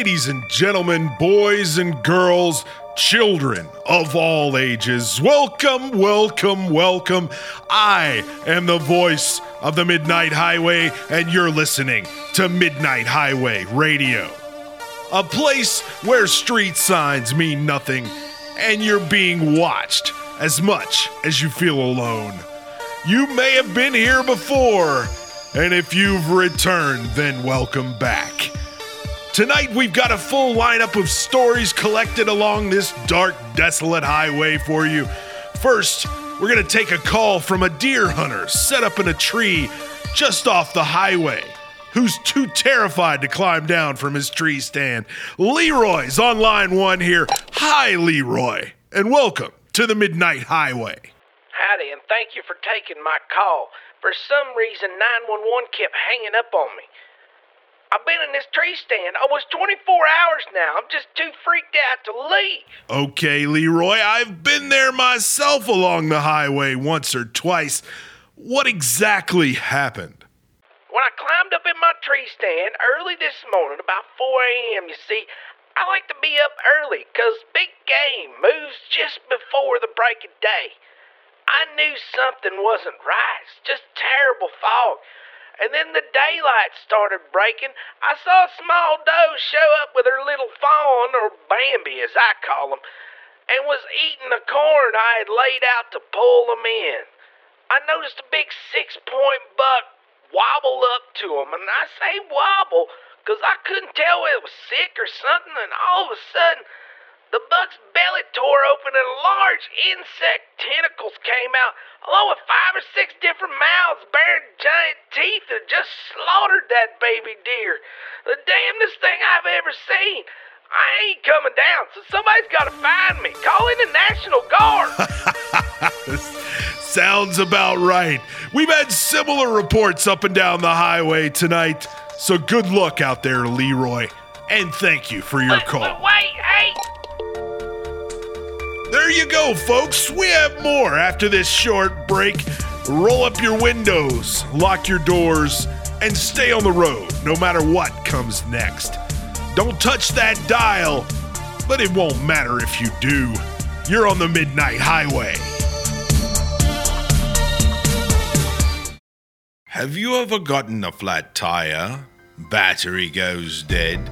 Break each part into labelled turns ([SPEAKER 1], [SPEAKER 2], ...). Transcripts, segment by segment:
[SPEAKER 1] Ladies and gentlemen, boys and girls, children of all ages, welcome, welcome, welcome. I am the voice of the Midnight Highway, and you're listening to Midnight Highway Radio. A place where street signs mean nothing, and you're being watched as much as you feel alone. You may have been here before, and if you've returned, then welcome back. Tonight, we've got a full lineup of stories collected along this dark, desolate highway for you. First, we're going to take a call from a deer hunter set up in a tree just off the highway who's too terrified to climb down from his tree stand. Leroy's on line one here. Hi, Leroy, and welcome to the Midnight Highway.
[SPEAKER 2] Howdy, and thank you for taking my call. For some reason, 911 kept hanging up on me. I've been in this tree stand almost 24 hours now. I'm just too freaked out to leave.
[SPEAKER 1] Okay, Leroy, I've been there myself along the highway once or twice. What exactly happened?
[SPEAKER 2] When I climbed up in my tree stand early this morning, about 4 a.m., you see, I like to be up early 'cause big game moves just before the break of day. I knew something wasn't right. It's just terrible fog. And then the daylight started breaking. I saw a small doe show up with her little fawn, or Bambi as I call him, and was eating the corn I had laid out to pull them in. I noticed a big six point buck wobble up to him, and I say wobble 'cause I couldn't tell it was sick or something, and all of a sudden, the bug's belly tore open and large insect tentacles came out, along with five or six different mouths bearing giant teeth that just slaughtered that baby deer. The damnedest thing I've ever seen. I ain't coming down, so somebody's got to find me. Call in the National Guard.
[SPEAKER 1] Sounds about right. We've had similar reports up and down the highway tonight, so good luck out there, Leroy. And thank you for your
[SPEAKER 2] But-
[SPEAKER 1] call.
[SPEAKER 2] but wait, hey!
[SPEAKER 1] There you go, folks. We have more after this short break. Roll up your windows, lock your doors, and stay on the road no matter what comes next. Don't touch that dial, but it won't matter if you do. You're on the Midnight Highway. Have you ever gotten a flat tire? Battery goes dead?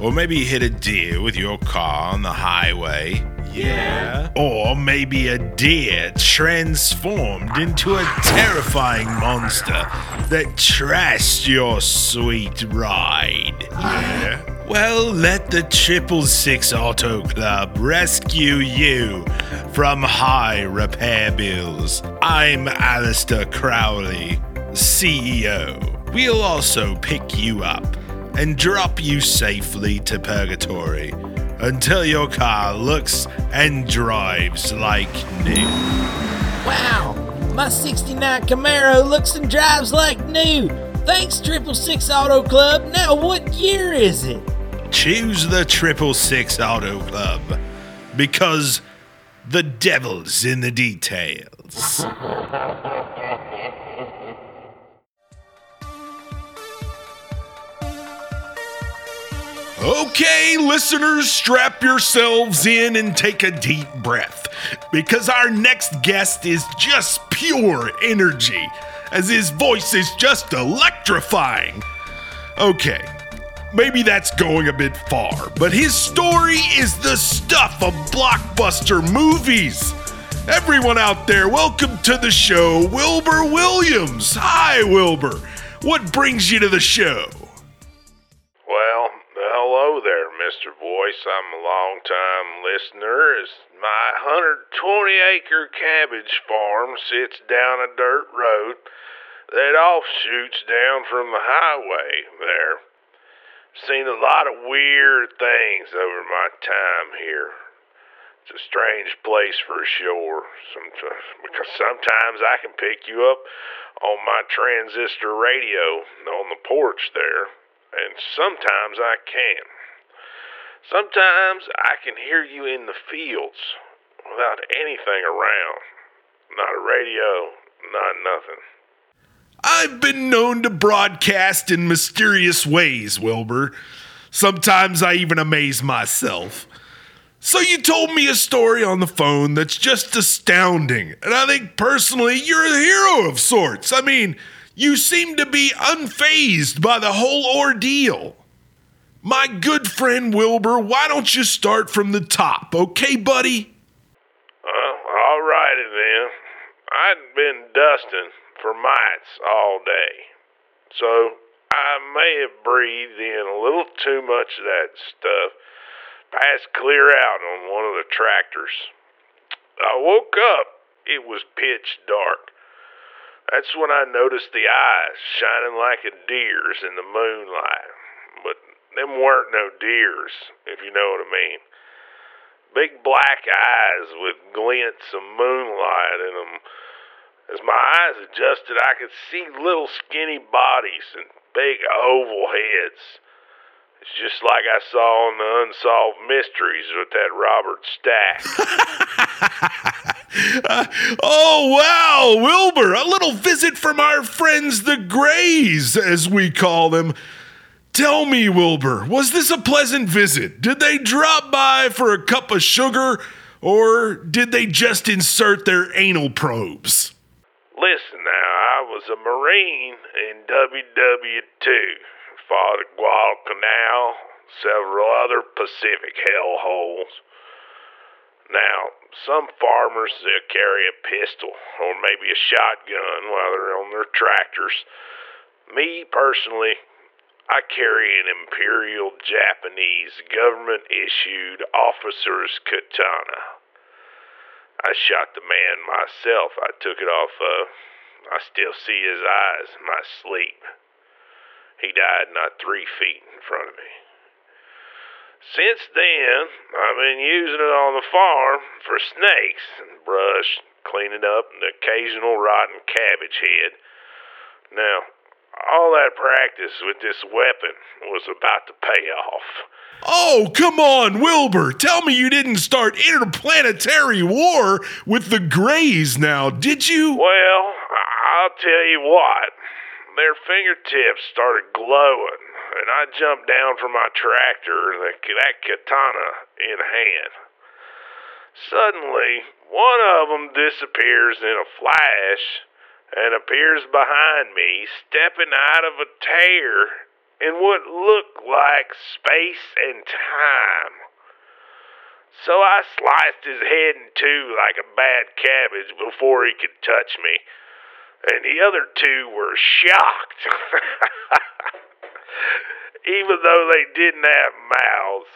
[SPEAKER 1] Or maybe hit a deer with your car on the highway? Yeah. Or maybe a deer transformed into a terrifying monster that trashed your sweet ride. Yeah. Well, let the Triple Six Auto Club rescue you from high repair bills. I'm Aleister Crowley, CEO. We'll also pick you up and drop you safely to purgatory until your car looks and drives like new.
[SPEAKER 3] Wow, my 69 Camaro looks and drives like new. Thanks, Triple Six Auto Club. Now, what year is it?
[SPEAKER 1] Choose the Triple Six Auto Club because the devil's in the details. Okay, listeners, strap yourselves in and take a deep breath because our next guest is just pure energy, as his voice is just electrifying. Okay, maybe that's going a bit far, but his story is the stuff of blockbuster movies. Everyone out there, welcome to the show, Wilbur Williams. Hi, Wilbur. What brings you to the show?
[SPEAKER 4] Mr. Voice. I'm a long-time listener. As my 120 acre cabbage farm sits down a dirt road that offshoots down from the highway there. Seen a lot of weird things over my time here. It's a strange place for sure. Sometimes, because sometimes I can pick you up on my transistor radio on the porch there and sometimes I can. Sometimes I can hear you in the fields without anything around. Not a radio, not nothing.
[SPEAKER 1] I've been known to broadcast in mysterious ways, Wilbur. Sometimes I even amaze myself. So, you told me a story on the phone that's just astounding, and I think personally you're a hero of sorts. I mean, you seem to be unfazed by the whole ordeal. My good friend Wilbur, why don't you start from the top, okay, buddy?
[SPEAKER 4] Well, all righty then. I'd been dusting for mites all day, so I may have breathed in a little too much of that stuff. Passed clear out on one of the tractors. I woke up. It was pitch dark. That's when I noticed the eyes shining like a deer's in the moonlight. Them weren't no deers, if you know what I mean. Big black eyes with glints of moonlight in them. As my eyes adjusted, I could see little skinny bodies and big oval heads. It's just like I saw in the Unsolved Mysteries with that Robert Stack.
[SPEAKER 1] Uh, oh, wow, Wilbur, a little visit from our friends the Greys, as we call them. Tell me, Wilbur, was this a pleasant visit? Did they drop by for a cup of sugar, or did they just insert their anal probes?
[SPEAKER 4] Listen now, I was a Marine in WW2, fought at Guadalcanal, several other Pacific hellholes. Now, some farmers they'll carry a pistol or maybe a shotgun while they're on their tractors. Me personally, I carry an Imperial Japanese government issued officer's katana. I shot the man myself. I took it off of. I still see his eyes in my sleep. He died not three feet in front of me. Since then, I've been using it on the farm for snakes and brush, cleaning up an occasional rotten cabbage head. Now, all that practice with this weapon was about to pay off.
[SPEAKER 1] Oh, come on, Wilbur. Tell me you didn't start interplanetary war with the Greys now, did you?
[SPEAKER 4] Well, I'll tell you what. Their fingertips started glowing and I jumped down from my tractor, that katana in hand. Suddenly, one of them disappears in a flash and appears behind me, stepping out of a tear in what looked like space and time. So I sliced his head in two like a bad cabbage before he could touch me, and the other two were shocked. Even though they didn't have mouths,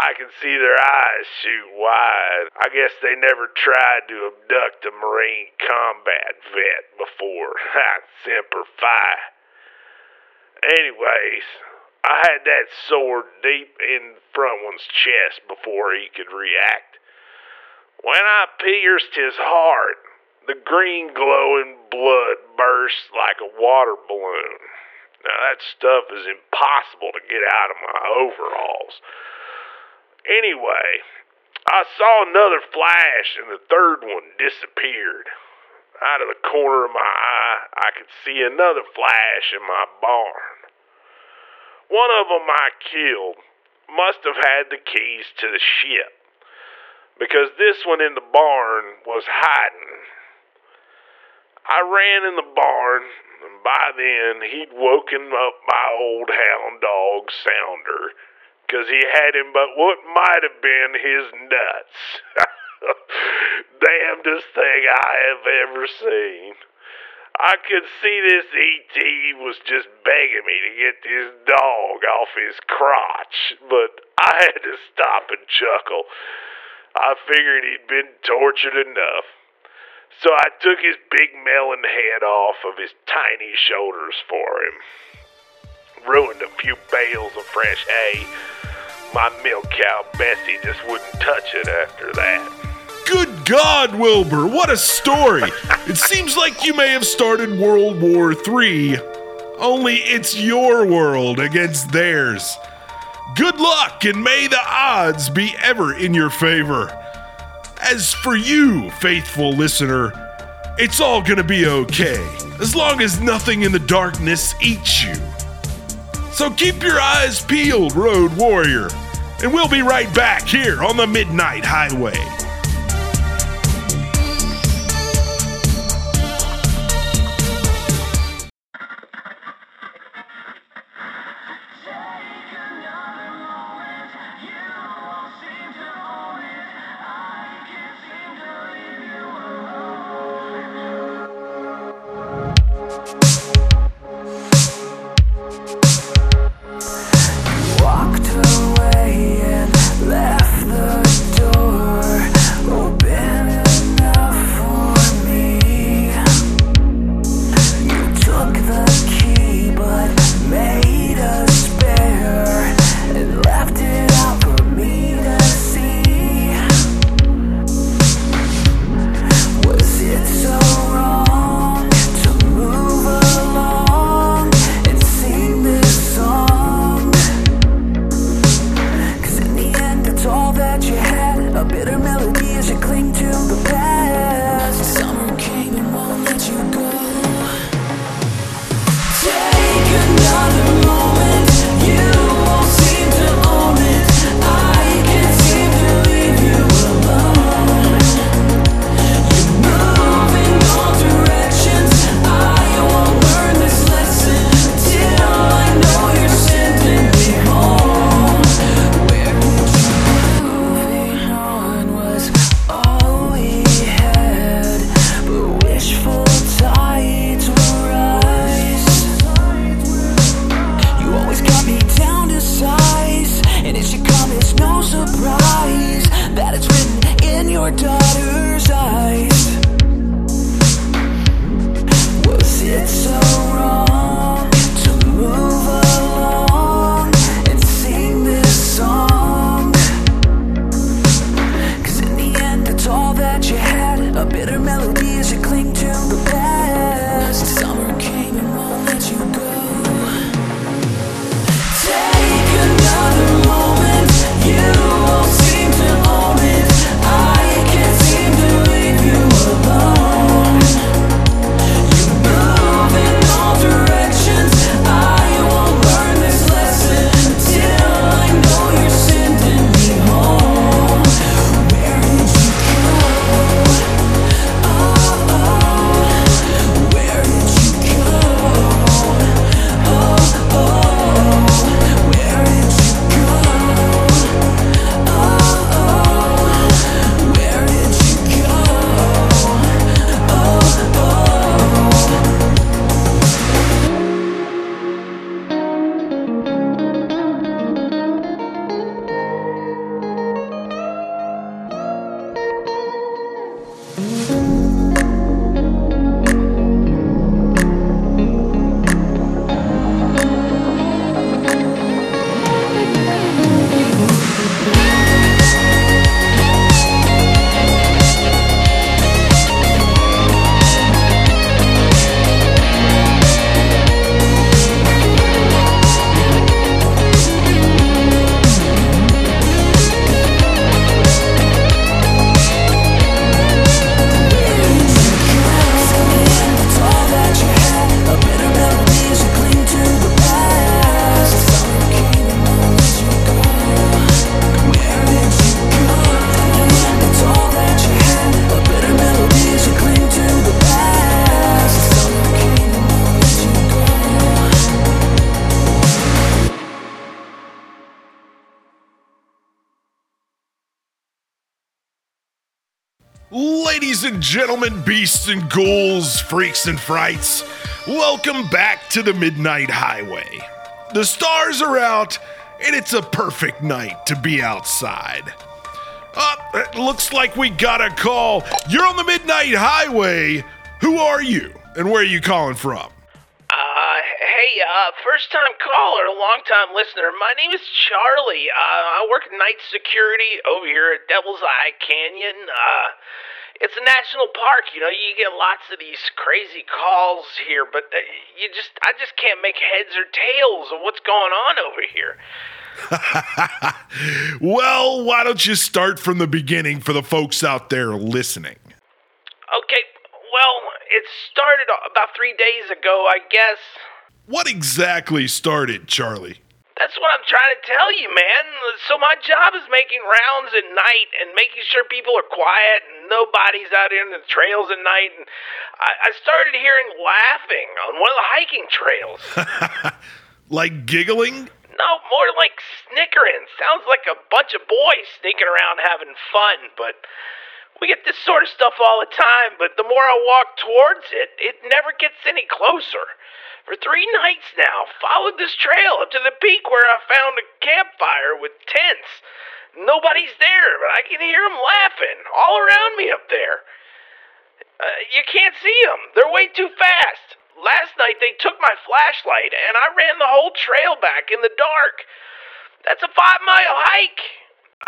[SPEAKER 4] I can see their eyes shoot wide. I guess they never tried to abduct a Marine combat vet before. Semper Fi. Anyways, I had that sword deep in front one's chest before he could react. When I pierced his heart, the green glowing blood burst like a water balloon. Now, that stuff is impossible to get out of my overalls. Anyway, I saw another flash and the third one disappeared. Out of the corner of my eye, I could see another flash in my barn. One of them I killed must have had the keys to the ship because this one in the barn was hiding. I ran in the barn and by then, he'd woken up my old hound dog, Sounder, because he had him but what might have been his nuts. Damnedest thing I have ever seen. I could see this ET was just begging me to get this dog off his crotch, but I had to stop and chuckle. I figured he'd been tortured enough. So I took his big melon head off of his tiny shoulders for him. Ruined a few bales of fresh hay. My milk cow Bessie just wouldn't touch it after that.
[SPEAKER 1] Good God, Wilbur, what a story! it seems like you may have started World War III, only it's your world against theirs. Good luck, and may the odds be ever in your favor. As for you, faithful listener, it's all gonna be okay, as long as nothing in the darkness eats you.
[SPEAKER 5] So keep your eyes peeled, Road Warrior. And we'll be right back here on the Midnight Highway. Ladies and gentlemen, beasts and ghouls, freaks and frights, welcome back to the Midnight Highway. The stars are out, and it's a perfect night to be outside. Uh, it looks like we got a call. You're on the Midnight Highway. Who are you, and where are you calling from?
[SPEAKER 4] Hey, uh, first time caller, long time listener. My name is Charlie. Uh, I work night security over here at Devil's Eye Canyon. Uh, it's a national park, you know, you get lots of these crazy calls here, but uh, you just, I just can't make heads or tails of what's going on over here.
[SPEAKER 5] well, why don't you start from the beginning for the folks out there listening?
[SPEAKER 4] Okay, well, it started about three days ago, I guess.
[SPEAKER 1] What exactly started, Charlie?
[SPEAKER 4] That's what I'm trying to tell you, man. So my job is making rounds at night and making sure people are quiet and nobody's out in the trails at night. And I, I started hearing laughing on one of the hiking trails.
[SPEAKER 1] Like giggling?
[SPEAKER 4] No, more like snickering. Sounds like a bunch of boys sneaking around having fun, but we get this sort of stuff all the time, but the more I walk towards it, it never gets any closer. For three nights now, followed this trail up to the peak where I found a campfire with tents. Nobody's there, but I can hear them laughing all around me up there. Uh, you can't see them, They're way too fast. Last night they took my flashlight and I ran the whole trail back in the dark. That's a five mile hike.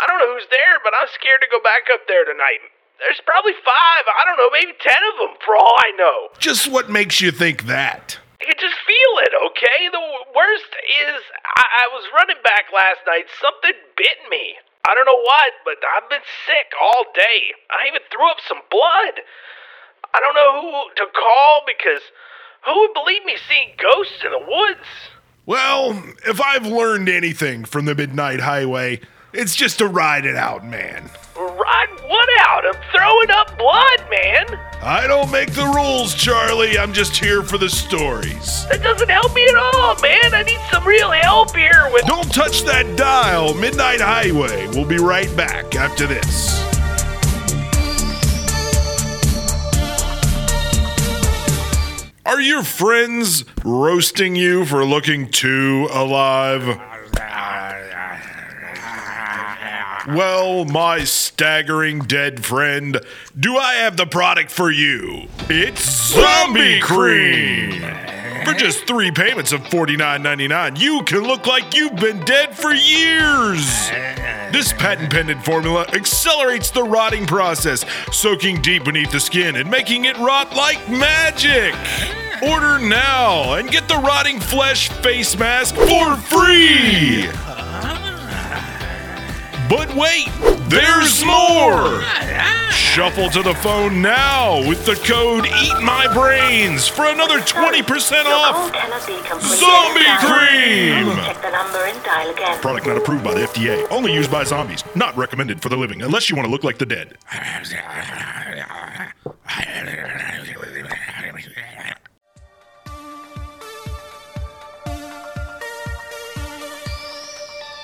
[SPEAKER 4] I don't know who's there, but I'm scared to go back up there tonight. There's probably five, I don't know, maybe ten of them for all I know.
[SPEAKER 1] Just what makes you think that?
[SPEAKER 4] I can just feel it, okay? The worst is I-, I was running back last night. Something bit me. I don't know what, but I've been sick all day. I even threw up some blood. I don't know who to call because who would believe me seeing ghosts in the woods?
[SPEAKER 1] Well, if I've learned anything from the Midnight Highway, it's just to ride it out, man.
[SPEAKER 4] Ride what out? I'm throwing up blood, man.
[SPEAKER 1] I don't make the rules, Charlie. I'm just here for the stories.
[SPEAKER 4] That doesn't help me at all, man. I need some real help here with.
[SPEAKER 1] Don't touch that dial. Midnight Highway. We'll be right back after this. Are your friends roasting you for looking too alive? Well, my staggering dead friend, do I have the product for you? It's Zombie Cream! For just three payments of $49.99, you can look like you've been dead for years! This patent pending formula accelerates the rotting process, soaking deep beneath the skin and making it rot like magic! Order now and get the rotting flesh face mask for free! But wait, there's more! Shuffle to the phone now with the code Eat My Brains for another 20% off Zombie Cream!
[SPEAKER 6] Check the number and dial again.
[SPEAKER 1] Product not approved by the FDA. Only used by zombies. Not recommended for the living unless you want to look like the dead.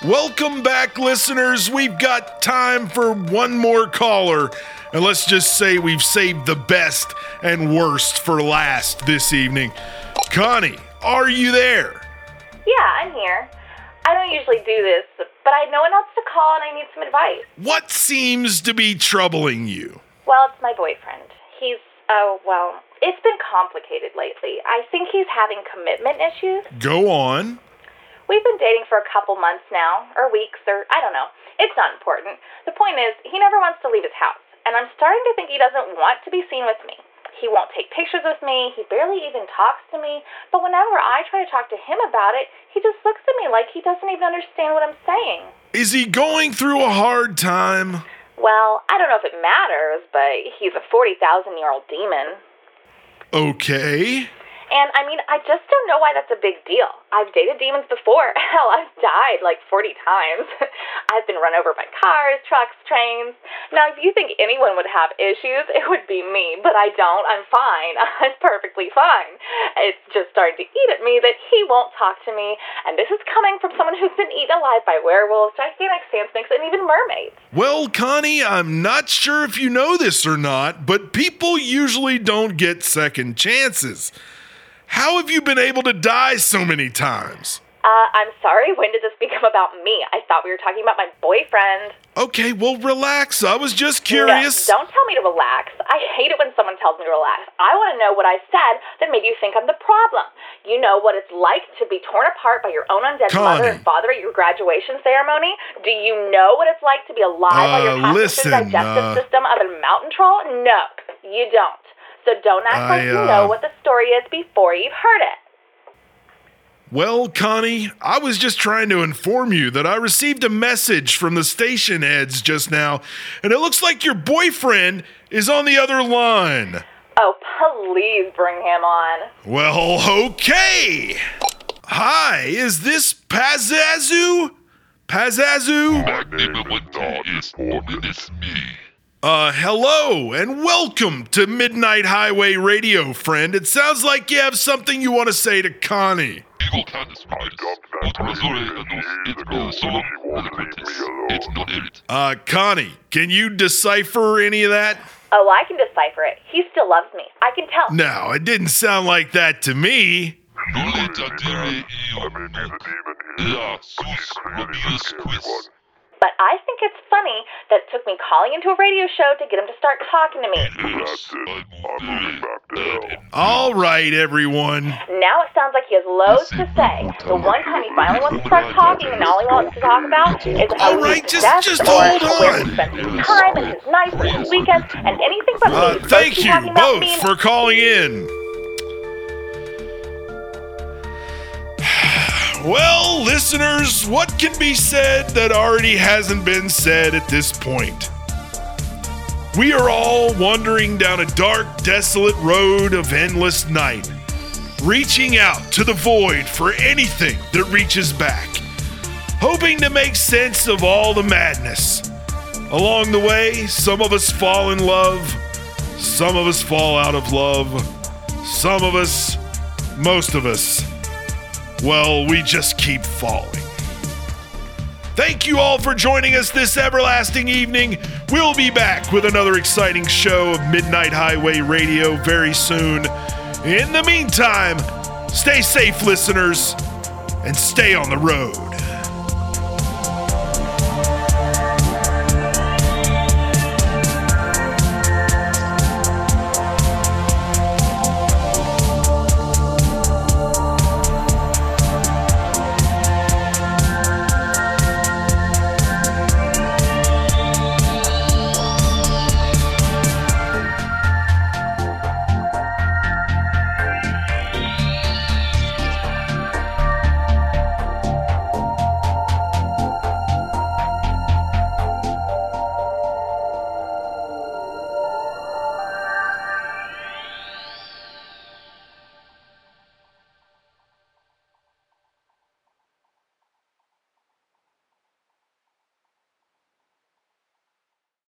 [SPEAKER 1] Welcome back, listeners. We've got time for one more caller. And let's just say we've saved the best and worst for last this evening. Connie, are you there?
[SPEAKER 7] Yeah, I'm here. I don't usually do this, but I had no one else to call and I need some advice.
[SPEAKER 1] What seems to be troubling you?
[SPEAKER 7] Well, it's my boyfriend. He's, oh, well, it's been complicated lately. I think he's having commitment issues.
[SPEAKER 1] Go on.
[SPEAKER 7] We've been dating for a couple months now, or weeks, or I don't know. It's not important. The point is, he never wants to leave his house, and I'm starting to think he doesn't want to be seen with me. He won't take pictures with me, he barely even talks to me, but whenever I try to talk to him about it, he just looks at me like he doesn't even understand what I'm saying.
[SPEAKER 1] Is he going through a hard time?
[SPEAKER 7] Well, I don't know if it matters, but he's a 40,000 year old demon.
[SPEAKER 1] Okay.
[SPEAKER 7] And I mean, I just don't know why that's a big deal. I've dated demons before. Hell, I've died like 40 times. I've been run over by cars, trucks, trains. Now, if you think anyone would have issues, it would be me, but I don't. I'm fine. I'm perfectly fine. It's just starting to eat at me that he won't talk to me, and this is coming from someone who's been eaten alive by werewolves, gigantic sand snakes, and even mermaids.
[SPEAKER 1] Well, Connie, I'm not sure if you know this or not, but people usually don't get second chances. How have you been able to die so many times?
[SPEAKER 7] Uh, I'm sorry, when did this become about me? I thought we were talking about my boyfriend.
[SPEAKER 1] Okay, well, relax. I was just curious.
[SPEAKER 7] No, don't tell me to relax. I hate it when someone tells me to relax. I want to know what I said that made you think I'm the problem. You know what it's like to be torn apart by your own undead mother and father at your graduation ceremony? Do you know what it's like to be alive
[SPEAKER 1] Uh,
[SPEAKER 7] passing through
[SPEAKER 1] listen,
[SPEAKER 7] the digestive
[SPEAKER 1] uh,
[SPEAKER 7] system of a mountain troll? No, you don't. So don't act
[SPEAKER 1] I,
[SPEAKER 7] like you
[SPEAKER 1] uh,
[SPEAKER 7] know what the story is before you've heard it.
[SPEAKER 1] Well, Connie, I was just trying to inform you that I received a message from the station heads just now, and it looks like your boyfriend is on the other line.
[SPEAKER 7] Oh, please bring him on.
[SPEAKER 1] Well, okay. Hi, is this Pazuzu? Pazuzu?
[SPEAKER 8] My name is Morgan, it's me.
[SPEAKER 1] Uh, hello and welcome to Midnight Highway Radio, friend. It sounds like you have something you want to say to Connie.
[SPEAKER 8] Digo Canis Paris, ut razore nos et me solo eloquentes, et non erit.
[SPEAKER 1] Uh, Connie, can you decipher any of that?
[SPEAKER 7] Oh, I can decipher it. He still loves me. I can tell.
[SPEAKER 1] No, it didn't sound like that to me.
[SPEAKER 8] Nulle tadere io nunc, ea sus mobilis quis.
[SPEAKER 7] But I think it's funny that it took me calling into a radio show to get him to start talking to me.
[SPEAKER 8] Eris ad mundere ad
[SPEAKER 1] All right, everyone.
[SPEAKER 7] Now it sounds like he has loads to say. The one time he finally wants to start talking and all he wants to talk about is how
[SPEAKER 1] All
[SPEAKER 7] he
[SPEAKER 1] right,
[SPEAKER 7] meets
[SPEAKER 1] just-
[SPEAKER 7] death
[SPEAKER 1] just
[SPEAKER 7] or
[SPEAKER 1] hold
[SPEAKER 7] where
[SPEAKER 1] on.
[SPEAKER 7] he spends his time and his nights and his weekends and anything but
[SPEAKER 1] Uh, thank you both for calling in. Well, listeners, what can be said that already hasn't been said at this point? We are all wandering down a dark, desolate road of endless night, reaching out to the void for anything that reaches back, hoping to make sense of all the madness. Along the way, some of us fall in love, some of us fall out of love, some of us, most of us, well, we just keep falling. Thank you all for joining us this everlasting evening. We'll be back with another exciting show of Midnight Highway Radio very soon. In the meantime, stay safe, listeners, and stay on the road.